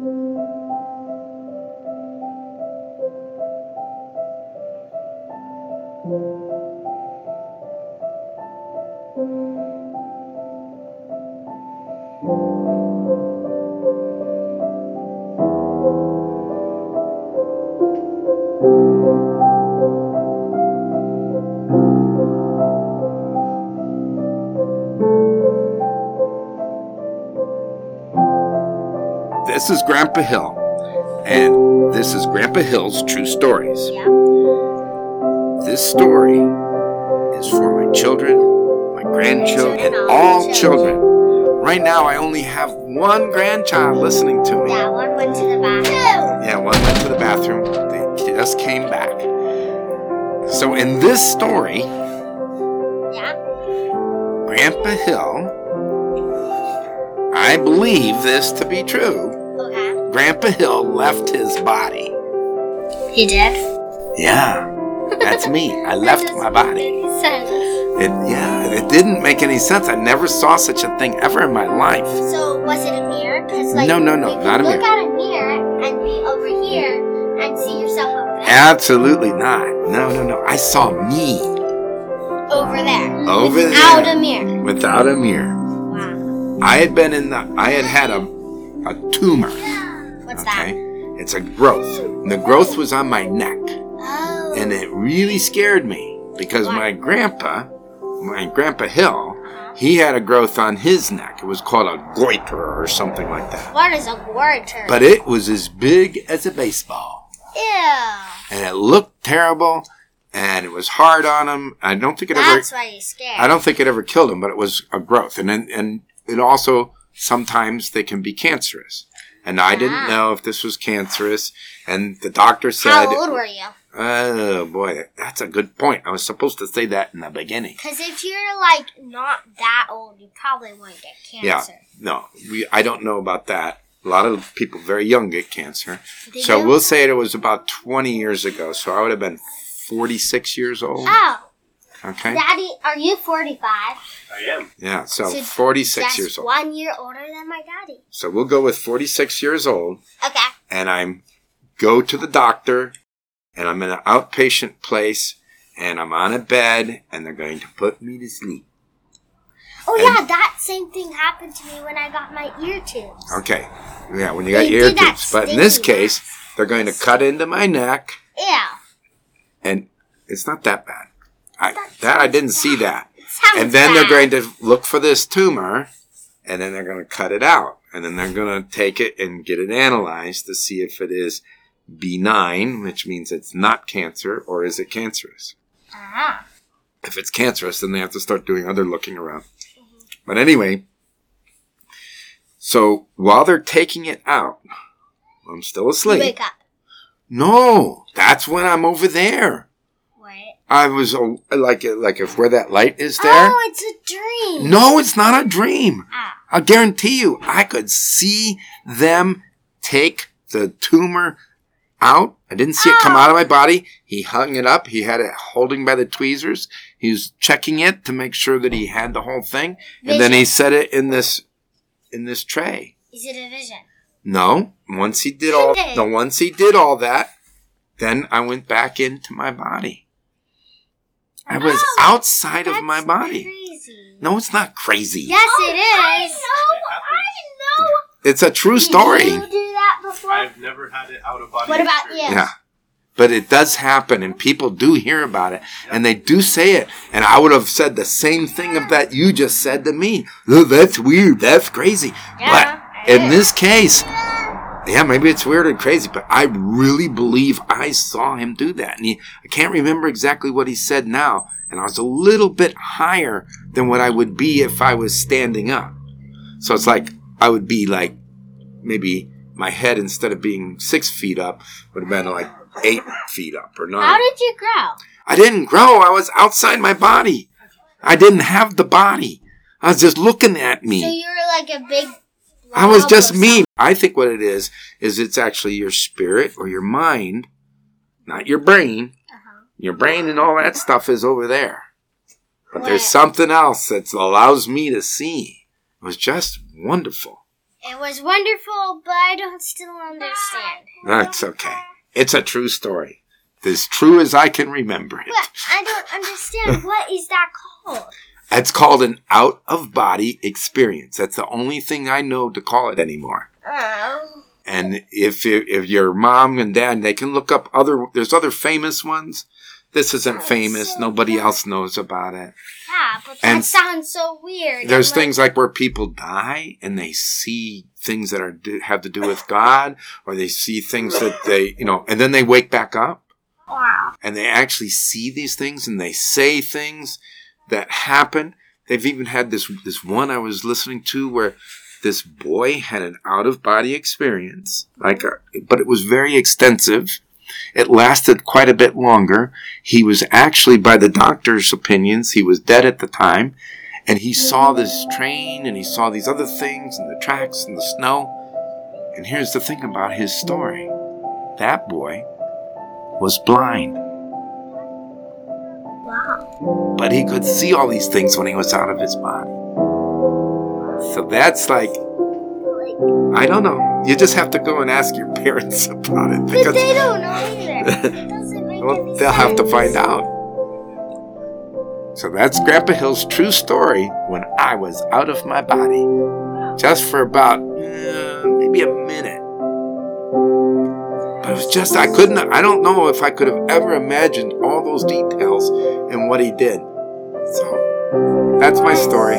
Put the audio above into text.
Mm-hmm. This is Grandpa Hill, and this is Grandpa Hill's True Stories. Yeah. This story is for my children, my grandchildren, and all children. Right now, I only have one grandchild listening to me. That one went to the bathroom. Yeah, one went to the bathroom. They just came back. So, in this story, Yeah. Grandpa Hill, I believe this to be true. Grandpa Hill left his body. He did. Yeah, that's me. I left my body. It, yeah, it didn't make any sense. I never saw such a thing ever in my life. So was it a mirror? Cause like No, no, no, not a look mirror. at a mirror and be over here and see yourself over there. Absolutely not. No, no, no. I saw me over there. Over Without there. a mirror. without a mirror. Wow. I had been in the. I had had a, a tumor. What's Okay, it's a growth. The growth was on my neck. Oh. and it really scared me because Why? my grandpa, my grandpa Hill, he had a growth on his neck. It was called a goiter or something like that. what is a goiter? But it was as big as a baseball. Ew. and it looked terrible and it was hard on him. I don't think it That's ever why you're scared. I don't think it ever killed him, but it was a growth. And and it also sometimes they can be cancerous. And I didn't Ah. know if this was cancerous and the doctor said How old were you? Oh boy, that's a good point. I was supposed to say that in the beginning. Because if you're like not that old, you probably won't get cancer. Yeah. No, we I don't know about that. A lot of people very young get cancer. They so do? we'll say it was about 20 years ago. So I would have been 46 years old. Oh, Okay. Daddy, are you 45? I am. Yeah, so So 46 Just years old. one year older than my daddy. So we'll go with 46 years old, Okay. and I'm go to the doctor, and I'm in an outpatient place, and I'm on a bed, and they're going to put me to sleep. Oh And- yeah, that same thing happened to me when I got my ear tubes. Okay, yeah, when you got They ear tubes, but in this stinky case, they're going to cut into my neck, Yeah. and it's not that bad. I, that I didn't see that. And then they're going to look for this tumor, and then they're going to cut it out, and then they're going to take it and get it analyzed to see if it is benign, which means it's not cancer, or is it cancerous. Ah. If it's cancerous, then they have to start doing other looking around. But anyway, so while they're taking it out, I'm still You asleep. wake up. No, that's when I'm over there. I was uh, like, like if where that light is there. Oh, it's a dream. No, it's not a dream. Ah. I guarantee you, I could see them take the tumor out. I didn't see it come out of my body. He hung it up. He had it holding by the tweezers. He was checking it to make sure that he had the whole thing, and then he set it in this in this tray. Is it a vision? No, once he did all the once he did all that, then I went back into my body. I was Oh, outside of my body. Crazy. No, it's not crazy. Yes, oh, it is. I know. I know. It's a true Did story. you do that before? I've never had it out of body. What about experience. you? Yeah. But it does happen and people do hear about it and they do say it. And I would have said the same thing of that you just said to me. Oh, that's weird. That's crazy. Yeah, but in it this case, yeah, maybe it's weird and crazy, but I really believe I saw him do that. And he, I can't remember exactly what he said now. And I was a little bit higher than what I would be if I was standing up. So it's like I would be like maybe my head instead of being six feet up would have been like eight feet up or nine. How did you grow? I didn't grow. I was outside my body. I didn't have the body. I was just looking at me. So you were like a big. I was just of me. I think what it is is it's actually your spirit or your mind, not your brain. Uh-huh. Your brain and all that stuff is over there. But there's something else that allows me to see. It was just wonderful. It was wonderful, but I don't don't still understand. That's okay. It's a true story. As true as I can remember it. But I don't understand. what is that called? It's called an out of body experience. That's the only thing I know to call it anymore. Oh. And if if your mom and dad, they can look up other. There's other famous ones. This isn't Oh, famous. so Nobody else knows about it. Yeah, but that sounds so weird. There's I'm like, things like where people die and they see things that are do, have to do with God, or they see things that they, you know, and then they wake back up Wow. and they actually see these things and they say things that happen. They've even had this this one I was listening to where this boy had an out of body experience, like, a, but it was very extensive. It lasted quite a bit longer. He was actually, by the doctor's opinions, he was dead at the time, and he saw this train and he saw these other things and the tracks and the snow. And here's the thing about his story: that boy was blind Wow. but he could see all these things when he was out of his body. So that's like, I don't know. You just have to go and ask your parents about it but because they don't know either. Well, they'll have to find out. So that's Grandpa Hill's true story when I was out of my body, just for about uh, maybe a minute. It was just I couldn't. I don't know if I could have ever imagined all those details and what he did. So that's my story.